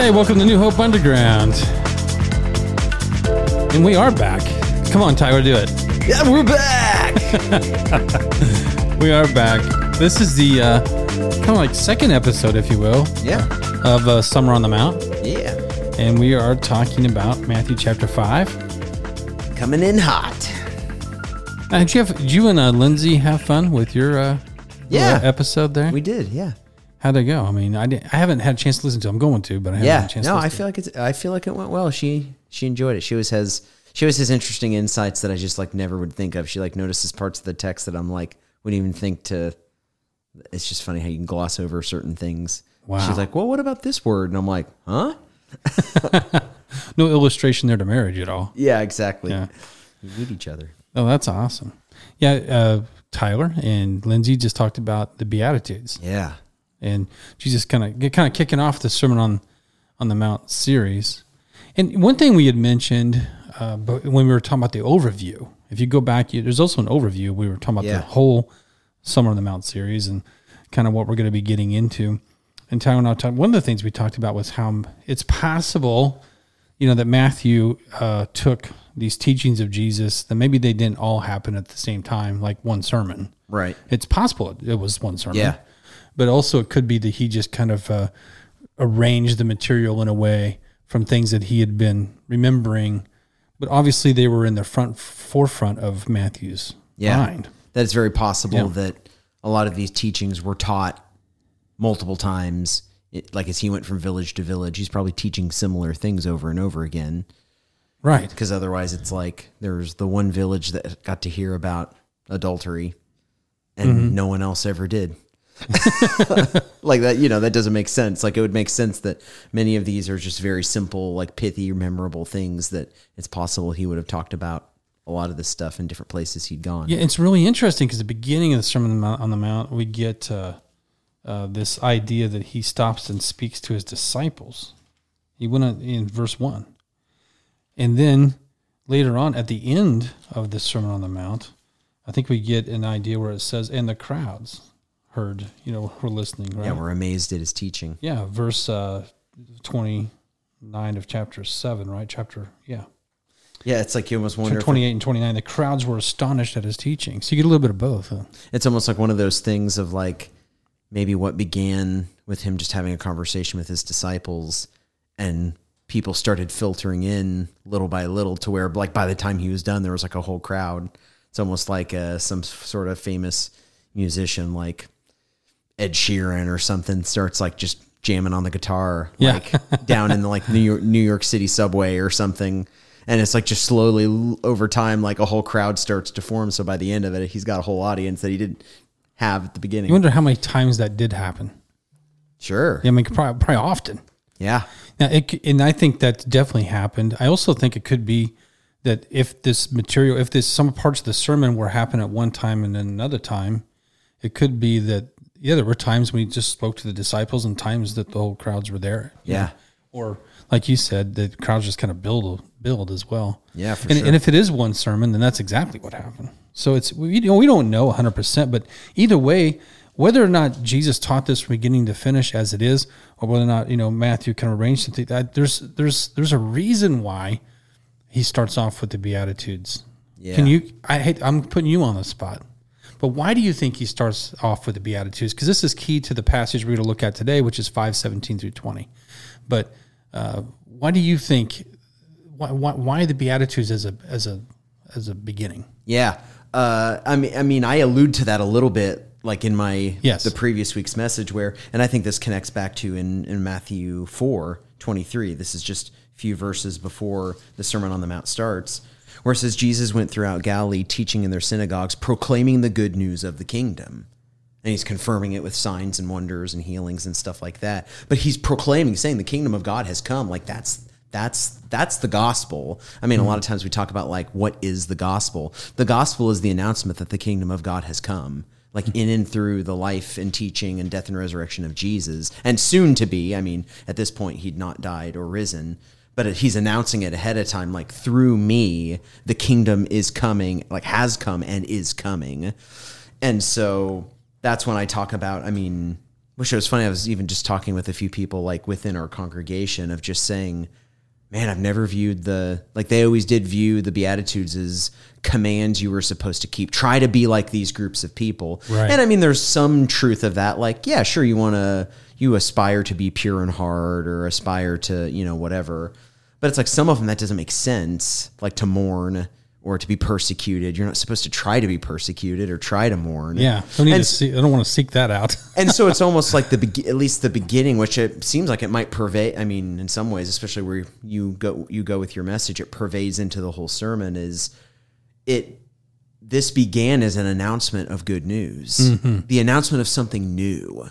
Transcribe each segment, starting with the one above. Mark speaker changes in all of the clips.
Speaker 1: Hey, welcome to New Hope Underground. And we are back. Come on, Tyler, do it.
Speaker 2: Yeah, we're back.
Speaker 1: We are back. This is the uh, kind of like second episode, if you will,
Speaker 2: yeah,
Speaker 1: of uh, Summer on the Mount.
Speaker 2: yeah.
Speaker 1: And we are talking about Matthew chapter 5.
Speaker 2: Coming in hot.
Speaker 1: Uh, did, you have, did you and uh, Lindsay have fun with your uh,
Speaker 2: Yeah.
Speaker 1: episode there?
Speaker 2: We did, yeah,
Speaker 1: How'd it go? I mean, I, didn't, I haven't had a chance to listen to it. I'm going to, but I haven't
Speaker 2: yeah.
Speaker 1: had a chance
Speaker 2: No,
Speaker 1: to
Speaker 2: I feel like it's. I feel like it went well. She she enjoyed it. She always has. She always has interesting insights that I just like never would think of. She like notices parts of the text that I'm like wouldn't even think to. It's just funny how you can gloss over certain things.
Speaker 1: Wow.
Speaker 2: She's like, well, what about this word? And I'm like, huh?
Speaker 1: No illustration there to marriage at all.
Speaker 2: Yeah, exactly.
Speaker 1: Yeah.
Speaker 2: We need each other.
Speaker 1: Oh, that's awesome. Yeah, uh, Tyler and Lindsay just talked about the Beatitudes.
Speaker 2: Yeah.
Speaker 1: And Jesus kind of get kind of kicking off the Sermon on on the Mount series. And one thing we had mentioned, uh, but when we were talking about the overview, if you go back, you, there's also an overview. We were talking about
Speaker 2: Yeah.
Speaker 1: the whole Summer on the Mount series and kind of what we're going to be getting into. And Tyler and I talked. One of the things we talked about was how it's possible, you know, that Matthew uh, took these teachings of Jesus that maybe they didn't all happen at the same time, like one sermon.
Speaker 2: Right.
Speaker 1: It's possible it was one sermon.
Speaker 2: Yeah.
Speaker 1: But also it could be that he just kind of uh, arranged the material in a way from things that he had been remembering. But obviously they were in the front forefront of Matthew's
Speaker 2: Yeah.
Speaker 1: mind.
Speaker 2: That is very possible
Speaker 1: Yeah.
Speaker 2: that a lot of these teachings were taught multiple times. It, like as he went from village to village, he's probably teaching similar things over and over again.
Speaker 1: Right.
Speaker 2: Because otherwise, it's like there's the one village that got to hear about adultery, and
Speaker 1: Mm-hmm.
Speaker 2: no one else ever did. like that, you know, that doesn't make sense. Like it would make sense that many of these are just very simple, like pithy, memorable things that it's possible he would have talked about a lot of this stuff in different places he'd gone.
Speaker 1: Yeah, it's really interesting because the beginning of the Sermon on the Mount, we get uh, uh, this idea that he stops and speaks to his disciples. He went on in verse one, and then later on at the end of the Sermon on the Mount, I think we get an idea where it says, "And the crowds heard, you know, we're listening." Right?
Speaker 2: Yeah, we're amazed at his teaching.
Speaker 1: Yeah, verse uh, twenty nine of chapter seven, right? Chapter yeah.
Speaker 2: Yeah, it's like you almost wonder. if
Speaker 1: 28 and 29 the crowds were astonished at his teaching so you get a little bit of both huh?
Speaker 2: it's almost like one of those things of like maybe what began with him just having a conversation with his disciples and people started filtering in little by little to where like by the time he was done there was like a whole crowd it's almost like uh, some sort of famous musician like ed sheeran or something starts like just jamming on the guitar
Speaker 1: Yeah.
Speaker 2: like down in the like new york, new york city subway or something. And it's like just slowly over time like a whole crowd starts to form. So by the end of it he's got a whole audience that he didn't have at the beginning.
Speaker 1: You wonder how many times that did happen.
Speaker 2: Sure.
Speaker 1: Yeah, i mean probably, probably often.
Speaker 2: Yeah.
Speaker 1: Now it, and i think that definitely happened. I also think it could be that if this material if this some parts of the sermon were happening at one time and then another time it could be that yeah there were times when he just spoke to the disciples and times that the whole crowds were there
Speaker 2: Yeah.
Speaker 1: know? or like you said the crowds just kind of build build as well
Speaker 2: Yeah, for
Speaker 1: and,
Speaker 2: sure.
Speaker 1: and if it is one sermon then that's exactly what happened so it's we, you know, we don't know 100% but either way whether or not jesus taught this from beginning to finish as it is or whether or not you know matthew can arrange something that there's there's there's a reason why he starts off with the beatitudes
Speaker 2: Yeah.
Speaker 1: can you i hate i'm putting you on the spot but why do you think he starts off with the beatitudes because this is key to the passage we're going to look at today which is 517 through 20 but uh, why do you think why, why, why the beatitudes as a as a as a beginning
Speaker 2: Yeah. Uh, I mean, I mean, I allude to that a little bit, like in my
Speaker 1: Yes.
Speaker 2: the previous week's message, where, and I think this connects back to in, in Matthew 4, 23. This is just a few verses before the Sermon on the Mount starts, where it says, Jesus went throughout Galilee, teaching in their synagogues, proclaiming the good news of the kingdom. And he's confirming it with signs and wonders and healings and stuff like that. But he's proclaiming, saying the kingdom of God has come. Like that's that's that's the gospel. I mean, a lot of times we talk about like what is the gospel? The gospel is the announcement that the kingdom of God has come. Like in and through the life and teaching and death and resurrection of Jesus, and soon to be. I mean, at this point, he'd not died or risen, but he's announcing it ahead of time. Like through me, the kingdom is coming. Like has come and is coming. And so that's when I talk about, I mean, Which it was funny. I was even just talking with a few people like within our congregation of just saying, man, I've never viewed the like they always did view the Beatitudes as commands you were supposed to keep. Try to be like these groups of people.
Speaker 1: Right.
Speaker 2: And I mean, there's some truth of that. Like, yeah, sure, you want to you aspire to be pure in heart or aspire to you know whatever. But it's like some of them that doesn't make sense. Like to mourn or to be persecuted. You're not supposed to try to be persecuted or try to mourn.
Speaker 1: Yeah, don't need
Speaker 2: And
Speaker 1: to see. I don't want to seek that out.
Speaker 2: and so it's almost like the be- at least the beginning, which it seems like it might pervade. I mean, in some ways, especially where you go you go with your message, it pervades into the whole sermon. Is it? This began as an announcement of good news, mm-hmm. the announcement of something new,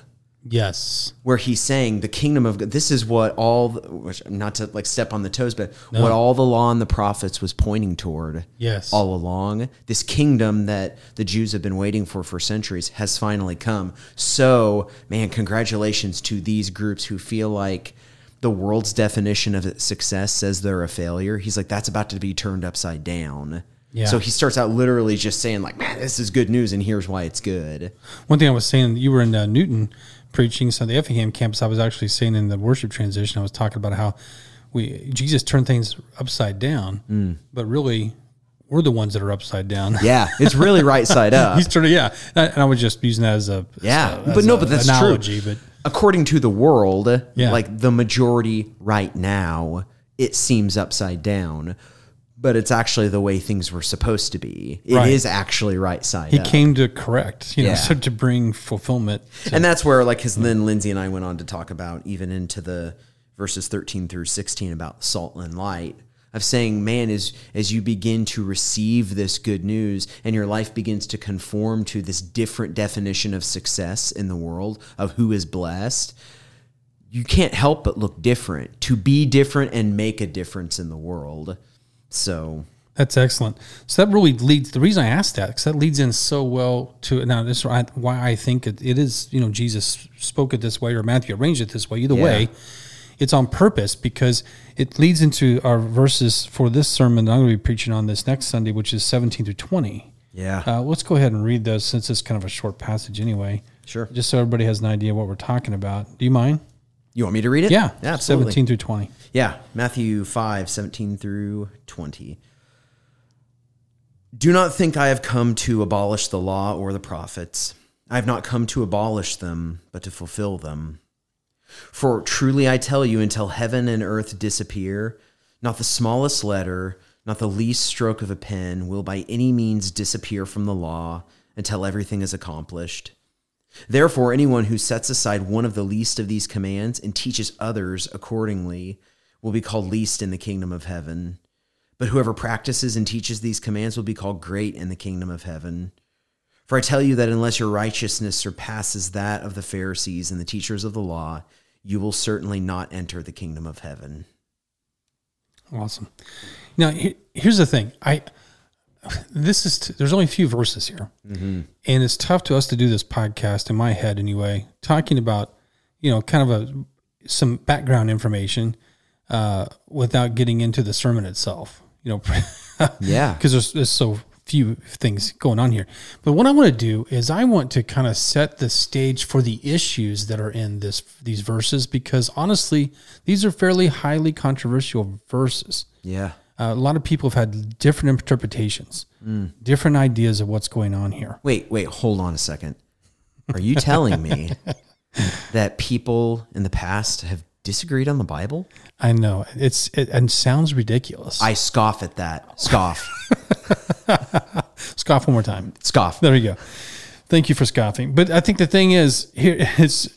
Speaker 1: yes.
Speaker 2: where he's saying the kingdom of God. This is what all, the, which not to like step on the toes, but what all the law and the prophets was pointing toward
Speaker 1: Yes.
Speaker 2: all along. This kingdom that the Jews have been waiting for for centuries has finally come. So, man, congratulations to these groups who feel like the world's definition of success says they're a failure. He's like, that's about to be turned upside down.
Speaker 1: Yeah.
Speaker 2: So he starts out literally just saying, like, man, this is good news, and here's why it's good.
Speaker 1: One thing I was saying, you were in uh, Newton preaching, so the Effingham campus. I was actually saying in the worship transition, I was talking about how we Jesus turned things upside down, mm. but really we're the ones that are upside down.
Speaker 2: Yeah, it's really right side up.
Speaker 1: He's turning, yeah, and I was just using that as a
Speaker 2: Yeah,
Speaker 1: as
Speaker 2: but no,
Speaker 1: a
Speaker 2: but that's
Speaker 1: analogy,
Speaker 2: true.
Speaker 1: But
Speaker 2: according to the world,
Speaker 1: Yeah.
Speaker 2: like the majority right now, it seems upside down. But it's actually the way things were supposed to be. It is
Speaker 1: Right.
Speaker 2: actually right side
Speaker 1: he
Speaker 2: up.
Speaker 1: came to correct, you know,
Speaker 2: Yeah.
Speaker 1: so to bring fulfillment. to-
Speaker 2: and that's where, like, because then Lindsay and I went on to talk about even into the verses 13 through 16 about salt and light of saying, man, as, as you begin to receive this good news and your life begins to conform to this different definition of success in the world, of who is blessed, you can't help but look different, to be different and make a difference in the world. So,
Speaker 1: That's excellent. So that really leads. The reason I asked that because that leads in so well to now. This is why why I think it, it is. You know, Jesus spoke it this way, or Matthew arranged it this way. Either
Speaker 2: Yeah.
Speaker 1: way, it's on purpose because it leads into our verses for this sermon that I'm going to be preaching on this next Sunday, which is 17 through 20.
Speaker 2: yeah.
Speaker 1: Uh, let's go ahead and read those since it's kind of a short passage anyway.
Speaker 2: Sure.
Speaker 1: Just so everybody has an idea what we're talking about. Do you mind?
Speaker 2: You want me to read it?
Speaker 1: Yeah.
Speaker 2: absolutely.
Speaker 1: 17 through 20.
Speaker 2: Yeah, Matthew 5, 17 through 20. Do not think I have come to abolish the law or the prophets. I have not come to abolish them, but to fulfill them. For truly I tell you, until heaven and earth disappear, not the smallest letter, not the least stroke of a pen will by any means disappear from the law until everything is accomplished. Therefore, anyone who sets aside one of the least of these commands and teaches others accordingly will be called least in the kingdom of heaven. But whoever practices and teaches these commands will be called great in the kingdom of heaven. For I tell you that unless your righteousness surpasses that of the Pharisees and the teachers of the law, you will certainly not enter the kingdom of heaven.
Speaker 1: Awesome. Now, here's the thing. I this is t- there's only a few verses here, and it's tough to us to do this podcast in my head anyway, talking about you know kind of a some background information uh, without getting into the sermon itself. You know,
Speaker 2: Yeah.
Speaker 1: because there's, there's so few things going on here. But what I want to do is I want to kind of set the stage for the issues that are in this these verses because honestly, these are fairly highly controversial verses.
Speaker 2: Yeah.
Speaker 1: Uh, a lot of people have had different interpretations, different ideas of what's going on here.
Speaker 2: Wait, wait, hold on a second. Are you telling me that people in the past have disagreed on the Bible?
Speaker 1: I know it's it and sounds ridiculous.
Speaker 2: I scoff at that. Scoff.
Speaker 1: Scoff one more time.
Speaker 2: Scoff.
Speaker 1: There you go. Thank you for scoffing. But I think the thing is, here it's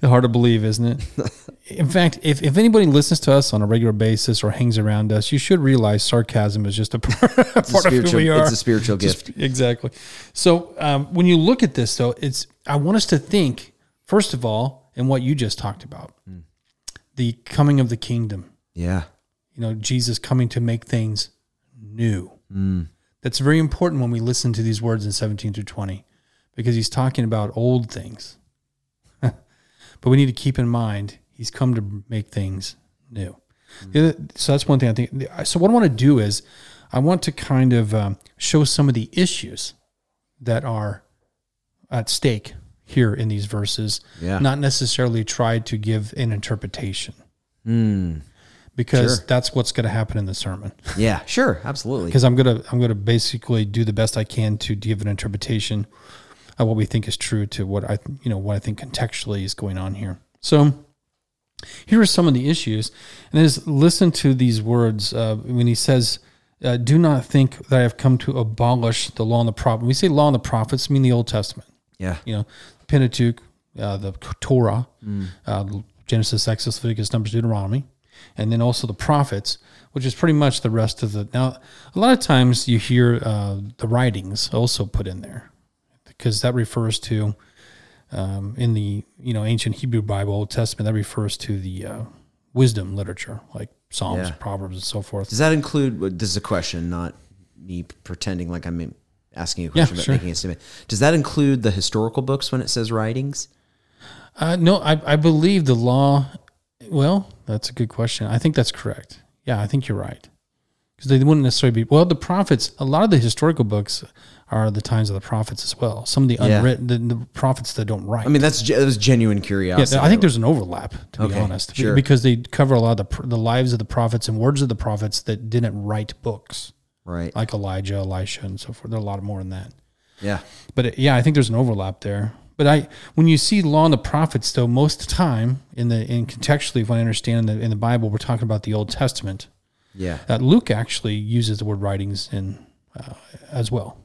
Speaker 1: hard to believe, isn't it? In fact, if, if anybody listens to us on a regular basis or hangs around us, you should realize sarcasm is just a part, of who
Speaker 2: spiritual-
Speaker 1: we are.
Speaker 2: it's a spiritual
Speaker 1: Just-
Speaker 2: gift.
Speaker 1: exactly. So um, when you look at this, though, it's I want us to think first of all in what you just talked about,
Speaker 2: Hmm.
Speaker 1: the coming of the kingdom
Speaker 2: Yeah.
Speaker 1: you know, Jesus coming to make things new.
Speaker 2: Hmm.
Speaker 1: That's very important when we listen to these words in 17 through 20 because he's talking about old things. but we need to keep in mind he's come to make things new. Other- so that's one thing I think. So, what I want to do is I want to kind of um, show some of the issues that are at stake here in these verses,
Speaker 2: Yeah.
Speaker 1: not necessarily try to give an interpretation.
Speaker 2: Hmm.
Speaker 1: Because
Speaker 2: Sure.
Speaker 1: that's what's going to happen in the sermon.
Speaker 2: Yeah, sure, absolutely.
Speaker 1: Because I'm gonna I'm gonna basically do the best I can to give an interpretation of what we think is true to what I you know what I think contextually is going on here. So here are some of the issues, and is listen to these words uh, when he says, uh, "Do not think that I have come to abolish the law and the prophet." When we say law and the prophets, I mean the Old Testament.
Speaker 2: Yeah,
Speaker 1: You know, Pentateuch, uh, the Torah, uh, Genesis, Exodus, Leviticus, Numbers, Deuteronomy, and then also the prophets, which is pretty much the rest of the. Now, a lot of times you hear uh, the writings also put in there, because that refers to um, in the you know ancient Hebrew Bible, Old Testament, that refers to the uh, wisdom literature like Psalms,
Speaker 2: Yeah.
Speaker 1: Proverbs, and so forth.
Speaker 2: does that include? This is a question, not me pretending like I'm asking a
Speaker 1: Yeah,
Speaker 2: question, but
Speaker 1: sure.
Speaker 2: making a statement. Does that include the historical books when it says writings?
Speaker 1: Uh, no, I, I believe the law. Well, that's a good question. I think that's correct. Yeah, I think you're right. Because they wouldn't necessarily be. Well, the prophets, a lot of the historical books are the times of the prophets as well. Some of the
Speaker 2: Yeah.
Speaker 1: unwritten, the, the prophets that don't write.
Speaker 2: I mean, that's that was genuine
Speaker 1: yeah,
Speaker 2: curiosity.
Speaker 1: I think there's an overlap, to be honest,
Speaker 2: sure.
Speaker 1: because they cover a lot of the, the lives of the prophets and words of the prophets that didn't write books,
Speaker 2: right.
Speaker 1: like Elijah, Elisha, and so forth. There are a lot more than that.
Speaker 2: Yeah,
Speaker 1: But it- yeah, I think there's an overlap there. But I, when you see law and the prophets, though, most of the time in the in contextually, if I understand in the, in the Bible, we're talking about the Old Testament.
Speaker 2: Yeah,
Speaker 1: Uh, Luke actually uses the word writings in uh, as well.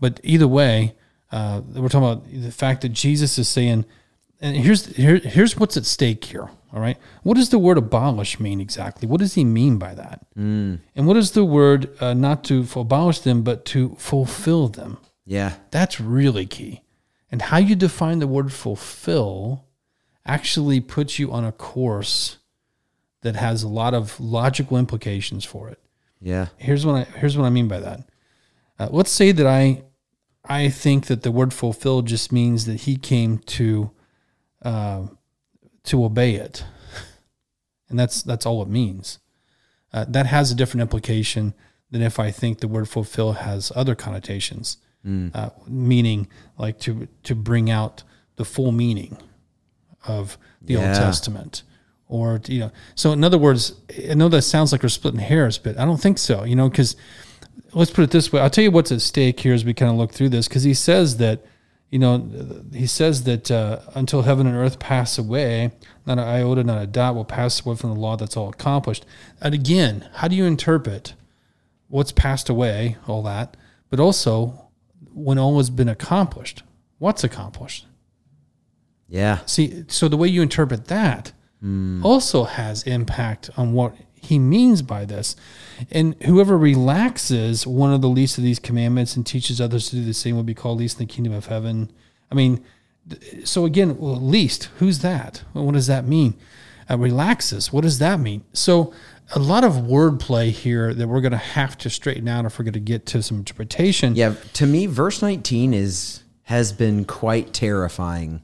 Speaker 1: But either way, uh, we're talking about the fact that Jesus is saying, and here's here, here's what's at stake here. All right, what does the word abolish mean exactly? What does he mean by that? And what is the word uh, not to abolish them, but to fulfill them?
Speaker 2: yeah,
Speaker 1: That's really key. And how you define the word fulfill actually puts you on a course that has a lot of logical implications for it.
Speaker 2: yeah,
Speaker 1: Here's what I here's what I mean by that. Uh, let's say that I I think that the word fulfill just means that he came to uh, to obey it, and that's that's all it means. Uh, that has a different implication than if I think the word fulfill has other connotations, uh, meaning like to to bring out the full meaning of the Old
Speaker 2: Yeah.
Speaker 1: Testament. Or you know, so in other words, I know that sounds like we're splitting hairs, but I don't think so. You know, because let's put it this way. I'll tell you what's at stake here as we kind of look through this, because he says that, you know, he says that uh, until heaven and earth pass away, not an iota, not a dot will pass away from the law that's all accomplished. And again, how do you interpret what's passed away, all that, but also when all has been accomplished? What's accomplished?
Speaker 2: yeah,
Speaker 1: See, so the way you interpret that also has impact on what he means by this. And whoever relaxes one of the least of these commandments and teaches others to do the same will be called least in the kingdom of heaven. I mean, so again, well, least, who's that? What does that mean? Uh, relaxes, what does that mean? So, a lot of wordplay here that we're going to have to straighten out if we're going to get to some interpretation.
Speaker 2: yeah. To me, verse 19 is has been quite terrifying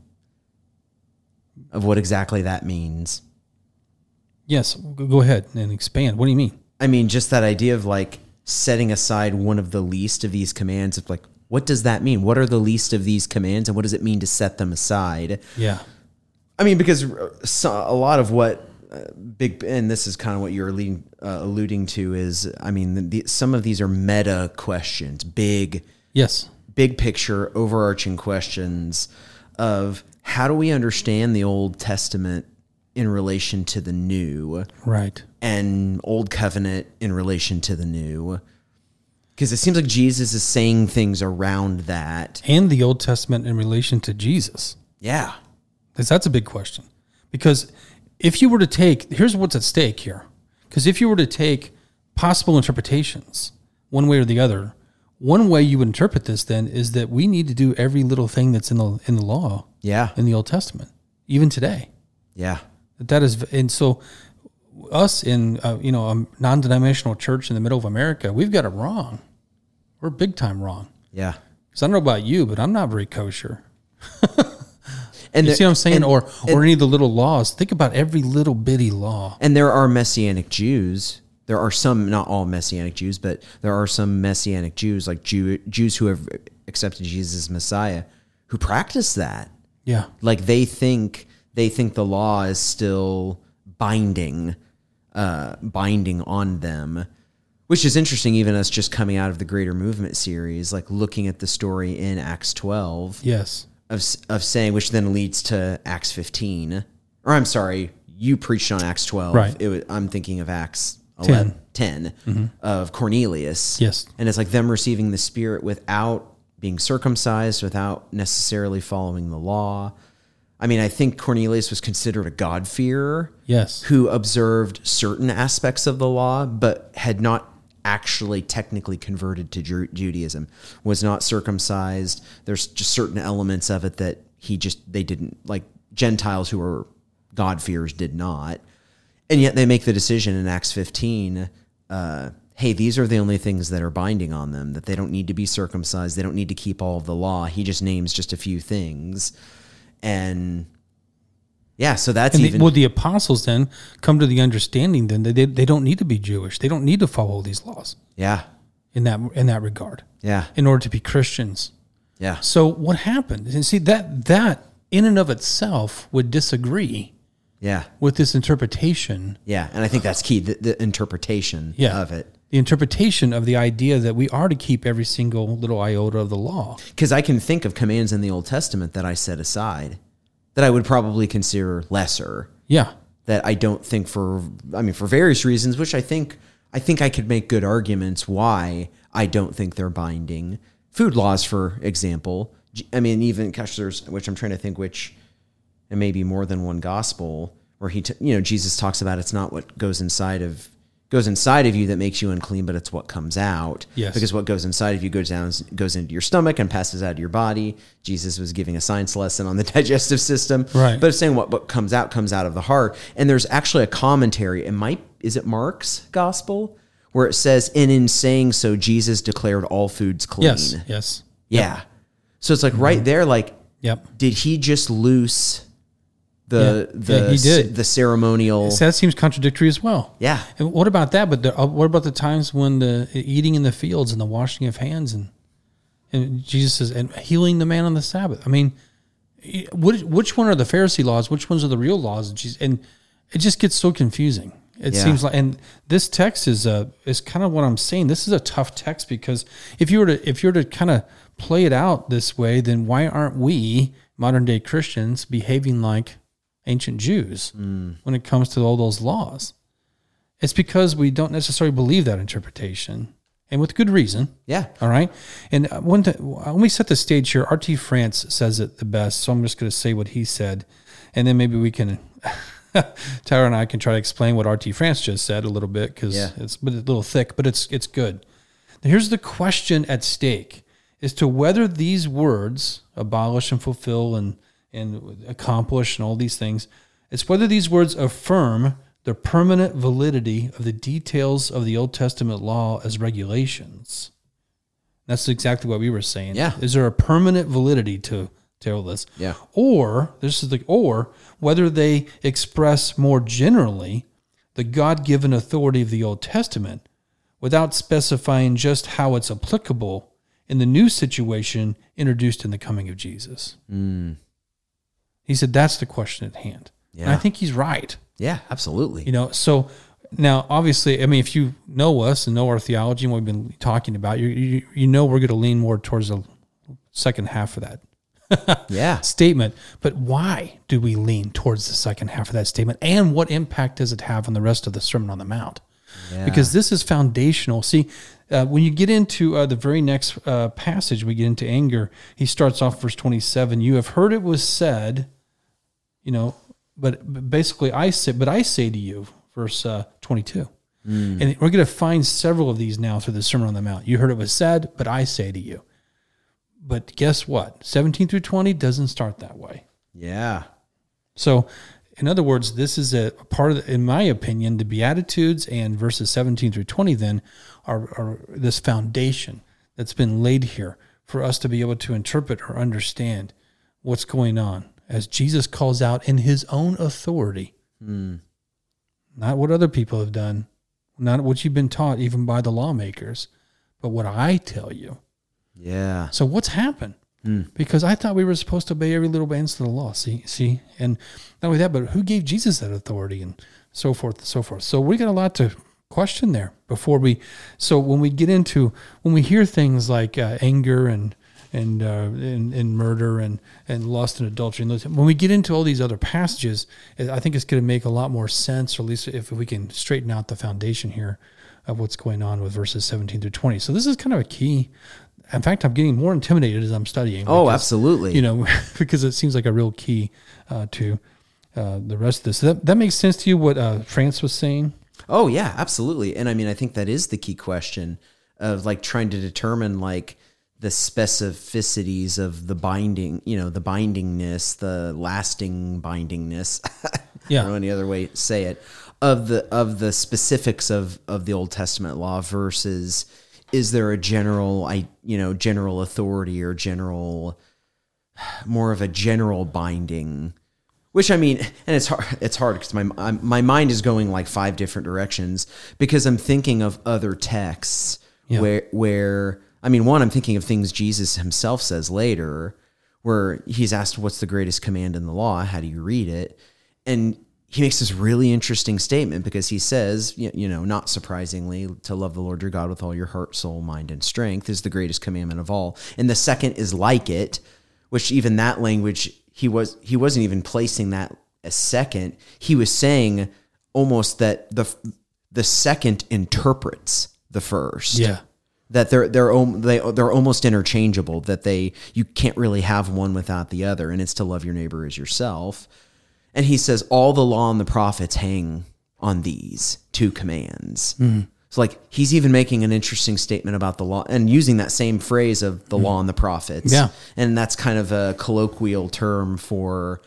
Speaker 2: of what exactly that means.
Speaker 1: Yes, go ahead and expand. What do you mean?
Speaker 2: I mean, just that idea of like setting aside one of the least of these commands of like, what does that mean? What are the least of these commands and what does it mean to set them aside?
Speaker 1: Yeah.
Speaker 2: I mean, because uh, a lot of what uh, big, and this is kind of what you're leading, uh, alluding to is, I mean, the, some of these are meta questions, big,
Speaker 1: Yes.
Speaker 2: big picture, overarching questions of how do we understand the Old Testament in relation to the New?
Speaker 1: Right.
Speaker 2: and old covenant in relation to the new because it seems like jesus is saying things around that
Speaker 1: and the Old Testament in relation to Jesus?
Speaker 2: yeah
Speaker 1: Because that's a big question. Because if you were to take, here's what's at stake here. Because if you were to take possible interpretations, one way or the other, one way you would interpret this then is that we need to do every little thing that's in the in the law
Speaker 2: yeah
Speaker 1: in the Old Testament, even today.
Speaker 2: yeah
Speaker 1: That is, and so us in uh, you know a non-denominational church in the middle of America, we've got it wrong. We're big time wrong.
Speaker 2: yeah
Speaker 1: Because I don't know about you, but I'm not very kosher.
Speaker 2: and
Speaker 1: You
Speaker 2: there,
Speaker 1: see what I'm saying?
Speaker 2: and,
Speaker 1: or or any of the little laws. Think about every little bitty law.
Speaker 2: and there are messianic jews there are some not all messianic jews but there are some messianic jews like Jew, jews who have accepted jesus as messiah who practice that
Speaker 1: Yeah.
Speaker 2: Like they think they think the law is still binding, uh, binding on them, which is interesting. Even us just coming out of the Greater Movement series, like looking at the story in Acts twelve
Speaker 1: Yes.
Speaker 2: of of saying, which then leads to Acts fifteen. Or I'm sorry, you preached on Acts twelve.
Speaker 1: Right.
Speaker 2: It was, I'm thinking of Acts
Speaker 1: 10.
Speaker 2: 11, 10 of Cornelius.
Speaker 1: Yes.
Speaker 2: And it's like them receiving the Spirit without being circumcised, without necessarily following the law. I mean, I think Cornelius was considered a God-fearer
Speaker 1: Yes.
Speaker 2: who observed certain aspects of the law, but had not actually technically converted to Ju- Judaism, was not circumcised. There's just certain elements of it that he just, they didn't, like Gentiles who were God-fearers did not. And yet they make the decision in Acts 15 uh, hey, these are the only things that are binding on them, that they don't need to be circumcised, they don't need to keep all of the law. He just names just a few things. And yeah, so that's
Speaker 1: And
Speaker 2: even.
Speaker 1: the, well, the apostles then come to the understanding then that they, they don't need to be Jewish. They don't need to follow these laws
Speaker 2: yeah,
Speaker 1: in that in that regard
Speaker 2: yeah,
Speaker 1: in order to be Christians.
Speaker 2: yeah.
Speaker 1: So what happened? And see that that in and of itself would disagree
Speaker 2: Yeah.
Speaker 1: with this interpretation,
Speaker 2: Yeah. And I think that's key the, the interpretation
Speaker 1: Yeah.
Speaker 2: of it.
Speaker 1: The interpretation of the idea that we are to keep every single little iota of the law.
Speaker 2: Because I can think of commands in the Old Testament that I set aside that I would probably consider lesser.
Speaker 1: Yeah.
Speaker 2: That I don't think for, I mean, for various reasons, which I think, I think I could make good arguments why I don't think they're binding. Food laws, for example. I mean, even, gosh, there's, which I'm trying to think which, and maybe more than one gospel where he, t- you know, Jesus talks about it's not what goes inside of goes inside of you that makes you unclean, but it's what comes out.
Speaker 1: Yes.
Speaker 2: Because what goes inside of you goes down, goes into your stomach and passes out of your body. Jesus was giving a science lesson on the digestive system,
Speaker 1: Right.
Speaker 2: But it's saying what what comes out comes out of the heart. And there's actually a commentary. It might is it Mark's gospel where it says, "And in saying so, Jesus declared all foods clean."
Speaker 1: Yes. Yes.
Speaker 2: Yeah. So it's like right mm-hmm. there, like
Speaker 1: Yep.
Speaker 2: did he just loose the
Speaker 1: Yeah.
Speaker 2: the
Speaker 1: Yeah, he did.
Speaker 2: the ceremonial?
Speaker 1: So that seems contradictory as well.
Speaker 2: yeah,
Speaker 1: And what about that? But the, uh, what about the times when the eating in the fields and the washing of hands and and Jesus says and healing the man on the Sabbath? I mean, which which one are the Pharisee laws? Which ones are the real laws? And Jesus- And it just gets so confusing. It
Speaker 2: Yeah.
Speaker 1: seems like, and this text is uh is kind of what I'm saying. This is a tough text because if you were to if you were to kind of play it out this way, then why aren't we modern day Christians behaving like ancient Jews when it comes to all those laws? It's because we don't necessarily believe that interpretation, and with good reason.
Speaker 2: yeah,
Speaker 1: All right. And uh, one th- let me set the stage here. RT France says it the best, so I'm just going to say what he said, and then maybe we can. Tyler and I can try to explain what RT France just said a little bit because
Speaker 2: Yeah.
Speaker 1: it's a little thick, but it's it's good. Here's the question at stake: as to whether these words abolish and fulfill and and accomplish and all these things, it's whether these words affirm the permanent validity of the details of the Old Testament law as regulations. That's exactly what we were saying.
Speaker 2: Yeah.
Speaker 1: Is there a permanent validity to, to all this?
Speaker 2: Yeah.
Speaker 1: Or this is the or whether they express more generally the God given authority of the Old Testament without specifying just how it's applicable in the new situation introduced in the coming of Jesus. Hmm. He said that's the question at hand. And I think he's right.
Speaker 2: yeah, absolutely.
Speaker 1: You know, so now obviously, I mean, if you know us and know our theology and what we've been talking about, you you, you know we're going to lean more towards the second half of that
Speaker 2: yeah,
Speaker 1: statement. But why do we lean towards the second half of that statement, and what impact does it have on the rest of the Sermon on the Mount?
Speaker 2: Yeah.
Speaker 1: Because this is foundational. See, uh, when you get into uh, the very next uh, passage, we get into anger. He starts off verse twenty-seven. You have heard it was said, you know, but but basically I say, but I say to you, verse uh, twenty-two. And we're going to find several of these now through the Sermon on the Mount. You heard it was said, but I say to you. But guess what? 17 through 20 doesn't start that way.
Speaker 2: yeah,
Speaker 1: So, in other words, this is a part of, the, in my opinion, the Beatitudes and verses 17 through 20 then are, are this foundation that's been laid here for us to be able to interpret or understand what's going on as Jesus calls out in his own authority, not what other people have done, not what you've been taught even by the lawmakers, but what I tell you.
Speaker 2: yeah,
Speaker 1: So what's happened? Because I thought we were supposed to obey every little bit of the law. See, see, and not only that, but who gave Jesus that authority and so forth and so forth. So we got a lot to question there before we. So when we get into when we hear things like uh, anger and and, uh, and and murder and and lust and adultery and those, when we get into all these other passages, I think it's going to make a lot more sense, or at least if we can straighten out the foundation here of what's going on with verses 17 through 20. So this is kind of a key. In fact, I'm getting more intimidated as I'm studying.
Speaker 2: Oh,
Speaker 1: because,
Speaker 2: absolutely.
Speaker 1: You know, because it seems like a real key uh, to uh, the rest of this. So that that makes sense to you? What uh, France was saying?
Speaker 2: Oh yeah, absolutely. And I mean, I think that is the key question of like trying to determine like the specificities of the binding, you know, the bindingness, the lasting bindingness.
Speaker 1: Yeah.
Speaker 2: I don't know any other way to say it of the of the specifics of of the Old Testament law versus is there a general I you know general authority or general more of a general binding which I mean, and it's hard. It's hard because my I'm- my mind is going like five different directions because I'm thinking of other texts
Speaker 1: Yeah.
Speaker 2: where where I mean, one I'm thinking of things Jesus himself says later, where he's asked, "What's the greatest command in the law? How do you read it?" And he makes this really interesting statement because he says, you know, not surprisingly, to love the Lord your God with all your heart, soul, mind, and strength is the greatest commandment of all. And the second is like it, which even that language he was he wasn't even placing that as second. He was saying almost that the the second interprets the first
Speaker 1: Yeah.
Speaker 2: That they're they're they they're almost interchangeable that they you can't really have one without the other and it's to love your neighbor as yourself and he says all the law and the prophets hang on these two commands mm-hmm. so like he's even making an interesting statement about the law and using that same phrase of the mm-hmm. law and the prophets
Speaker 1: Yeah.
Speaker 2: and that's kind of a colloquial term for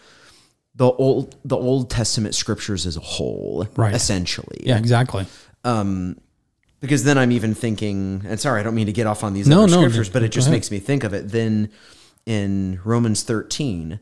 Speaker 2: the old the old testament scriptures as a whole
Speaker 1: Right.
Speaker 2: essentially
Speaker 1: Yeah, exactly.
Speaker 2: Um, because then I'm even thinking, and sorry, I don't mean to get off on these
Speaker 1: No,
Speaker 2: other
Speaker 1: no,
Speaker 2: scriptures,
Speaker 1: go-
Speaker 2: but it just makes me think of it. Then in Romans 13,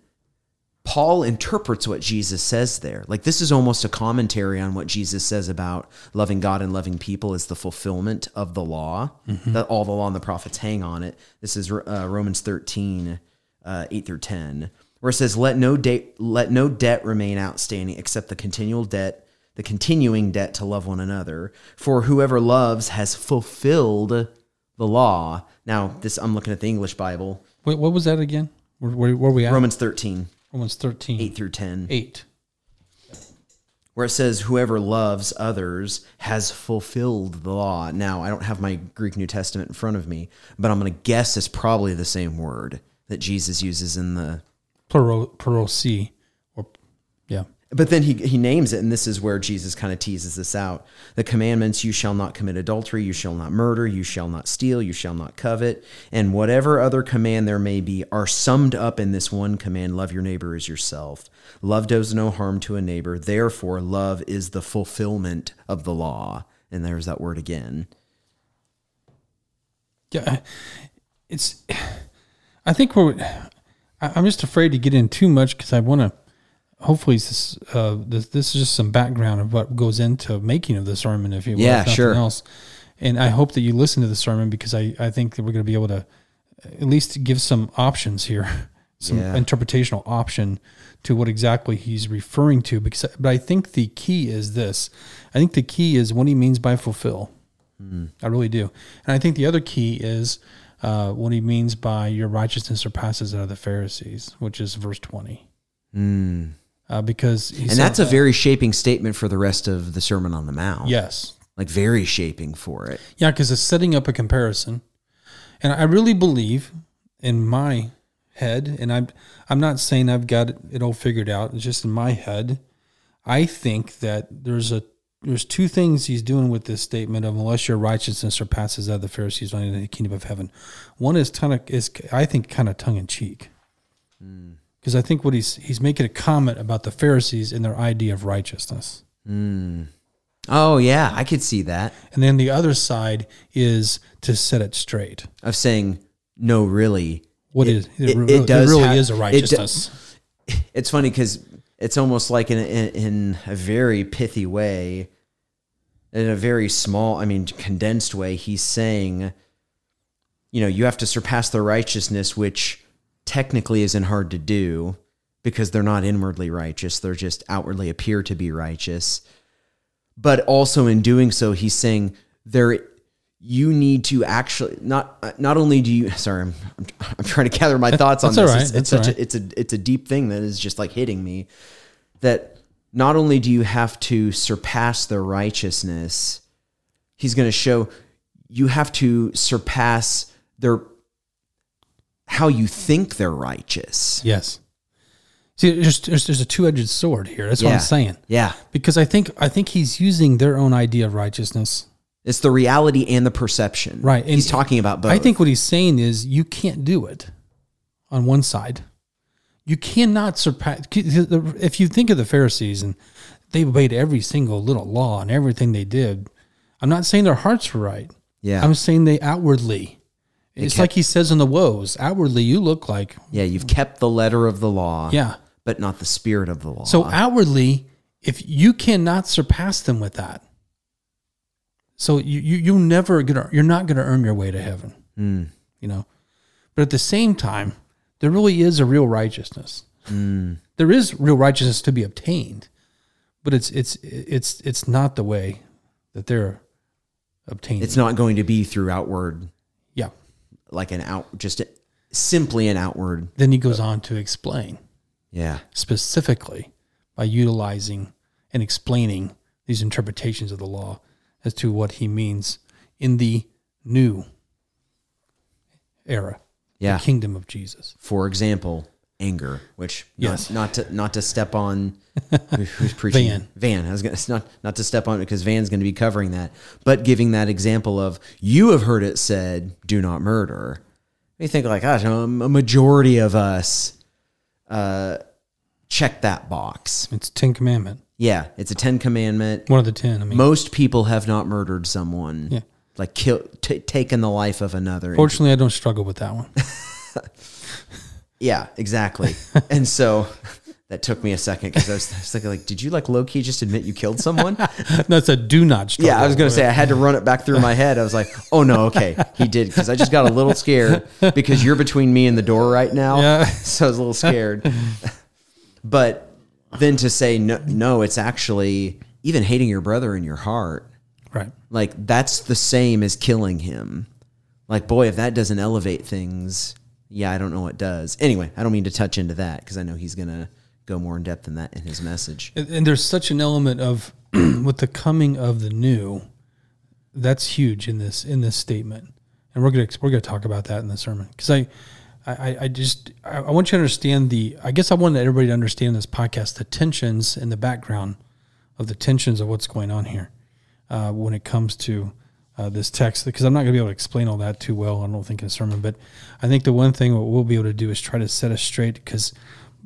Speaker 2: Paul interprets what Jesus says there. Like this is almost a commentary on what Jesus says about loving God and loving people as the fulfillment of the law.
Speaker 1: Mm-hmm.
Speaker 2: That all the law and the prophets hang on it. This is uh, Romans 13, uh, 8 through 10, where it says, "Let no debt let no debt remain outstanding except the continual debt." The continuing debt to love one another, for whoever loves has fulfilled the law. Now, this I'm looking at the English Bible,
Speaker 1: Wait, what was that again? Where, where, where we at?
Speaker 2: Romans 13,
Speaker 1: Romans 13.
Speaker 2: 8 through 10.
Speaker 1: 8.
Speaker 2: where it says whoever loves others has fulfilled the law. Now, I don't have my Greek New Testament in front of me, but I'm going to guess it's probably the same word that Jesus uses in the
Speaker 1: Plural, plural C. Or, yeah.
Speaker 2: But then he he names it and this is where Jesus kind of teases this out. The commandments you shall not commit adultery, you shall not murder, you shall not steal, you shall not covet, and whatever other command there may be are summed up in this one command, love your neighbor as yourself. Love does no harm to a neighbor, therefore love is the fulfillment of the law. And there's that word again.
Speaker 1: Yeah. It's, I think we're, I'm just afraid to get in too much because I want to, hopefully this, uh, this, this is just some background of what goes into making of the sermon, if you will.
Speaker 2: Yeah,
Speaker 1: if nothing
Speaker 2: sure.
Speaker 1: Else. And I hope that you listen to the sermon because I, I think that we're going to be able to at least give some options here, some
Speaker 2: Yeah.
Speaker 1: interpretational option to what exactly he's referring to. Because, but I think the key is this. I think the key is what he means by fulfill. I really do. And I think the other key is uh, what he means by your righteousness surpasses that of the Pharisees, which is verse 20. Uh, because he
Speaker 2: And that's a very shaping statement for the rest of the Sermon on the Mount.
Speaker 1: yes.
Speaker 2: Like very shaping for it.
Speaker 1: Yeah, because it's setting up a comparison. And I really believe in my head, and I'm I'm not saying I've got it, it all figured out. It's just in my head. I think that there's a there's two things he's doing with this statement of unless your righteousness surpasses that of the Pharisees running in the kingdom of heaven. One is kind of is I think kind of tongue in cheek. Because I think what he's he's making a comment about the Pharisees and their idea of righteousness. Hmm.
Speaker 2: Oh yeah, I could see that.
Speaker 1: And then the other side is to set it straight.
Speaker 2: Of saying no, really.
Speaker 1: What
Speaker 2: It-
Speaker 1: is it,
Speaker 2: it-
Speaker 1: really,
Speaker 2: it does
Speaker 1: really
Speaker 2: have-
Speaker 1: is a
Speaker 2: it do-
Speaker 1: righteousness.
Speaker 2: It's funny because it's almost like in, in in a very pithy way, in a very small, I mean, condensed way. He's saying, you know, you have to surpass the righteousness which technically isn't hard to do because they're not inwardly righteous, they're just outwardly appear to be righteous. But also in doing so, he's saying there you need to actually not not only do you sorry I'm, I'm, I'm trying to gather my thoughts on this
Speaker 1: right.
Speaker 2: it's, it's such
Speaker 1: all
Speaker 2: a, it's a it's a deep thing that is just like hitting me that not only do you have to surpass their righteousness he's going to show you have to surpass their how you think they're righteous
Speaker 1: Yes. See, there's, there's, there's a two edged sword here. That's what I'm saying.
Speaker 2: yeah
Speaker 1: Because I think I think he's using their own idea of righteousness.
Speaker 2: it's the reality and the perception
Speaker 1: Right, and
Speaker 2: he's talking about both
Speaker 1: I think what he's saying is you can't do it on one side. You cannot surpass. If you think of the Pharisees and they obeyed every single little law and everything they did, I'm not saying their hearts were right.
Speaker 2: yeah
Speaker 1: I'm saying they outwardly. It's like he says in the woes. Outwardly, you look like
Speaker 2: yeah you've kept the letter of the law
Speaker 1: yeah.
Speaker 2: but not the spirit of the law
Speaker 1: So outwardly, if you cannot surpass them with that, so you you you never gonna you're not gonna earn your way to heaven.
Speaker 2: Hmm.
Speaker 1: You know, but at the same time, there really is a real righteousness.
Speaker 2: Hmm.
Speaker 1: There is real righteousness to be obtained, but it's it's it's it's not the way that they're obtained.
Speaker 2: it's not going to be through outward
Speaker 1: yeah.
Speaker 2: Like an out just simply an outward
Speaker 1: Then he goes on to explain.
Speaker 2: yeah
Speaker 1: specifically by utilizing and explaining these interpretations of the law as to what he means in the new era,
Speaker 2: yeah
Speaker 1: the kingdom of Jesus.
Speaker 2: for example anger which
Speaker 1: Yes.
Speaker 2: not, not to not to step on who's preaching
Speaker 1: Van.
Speaker 2: van i was gonna it's not not to step on because van's going to be covering that but giving that example of you have heard it said do not murder you think like gosh a majority of us uh check that box
Speaker 1: It's Ten Commandment,
Speaker 2: yeah it's a 10 commandment
Speaker 1: one of the ten. I mean,
Speaker 2: most people have not murdered someone
Speaker 1: Yeah.
Speaker 2: like kill t- taken the life of another
Speaker 1: fortunately, I don't struggle with that one.
Speaker 2: Yeah, exactly. and so that took me a second because I was, I was thinking, like, did you like low key just admit you killed someone?
Speaker 1: That's a do not struggle.
Speaker 2: yeah, I was gonna say I had to run it back through my head. I was like, oh no, okay, he did because I just got a little scared because you're between me and the door right now.
Speaker 1: Yeah.
Speaker 2: so I was a little scared. but then to say no, no, it's actually even hating your brother in your heart.
Speaker 1: right.
Speaker 2: Like that's the same as killing him. Like, boy, if that doesn't elevate things, yeah, I don't know what does. Anyway, I don't mean to touch into that because I know he's gonna go more in depth than that in his message.
Speaker 1: And, and there's such an element of with the coming of the new, that's huge in this in this statement, and we're gonna we're gonna talk about that in the sermon because I, I I just I, I want you to understand the I guess I want everybody to understand this podcast the tensions in the background of the tensions of what's going on here uh, when it comes to uh, this text because I'm not going to be able to explain all that too well. I don't think in a sermon, but I think the one thing what we'll be able to do is try to set us straight because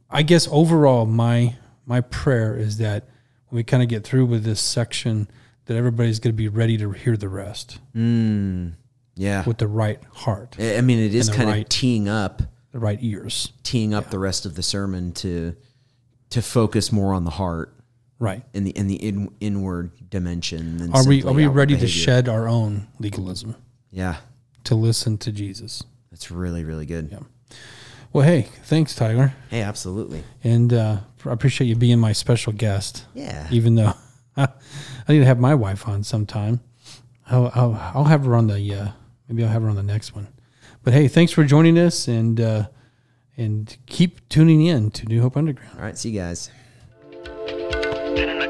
Speaker 1: I guess overall my my prayer is that when we kind of get through with this section that everybody's going to be ready to hear the rest.
Speaker 2: Yeah,
Speaker 1: with the right heart,
Speaker 2: I mean, it is kind of
Speaker 1: right-
Speaker 2: teeing up,
Speaker 1: the right ears.
Speaker 2: teeing up the rest of the sermon to to focus more on the heart
Speaker 1: Right.
Speaker 2: in the in the in, inward dimension.
Speaker 1: Are we are we ready to shed our own legalism
Speaker 2: Yeah,
Speaker 1: to listen to Jesus?
Speaker 2: that's really really good.
Speaker 1: Yeah. Well, hey, thanks, Tyler,
Speaker 2: Hey, absolutely.
Speaker 1: and uh, I appreciate you being my special guest.
Speaker 2: Yeah.
Speaker 1: Even though I need to have my wife on sometime, I'll I'll, I'll have her on the uh, maybe I'll have her on the next one. But hey, thanks for joining us, and uh, and keep tuning in to New Hope Underground.
Speaker 2: All right, see you guys.
Speaker 3: Been in the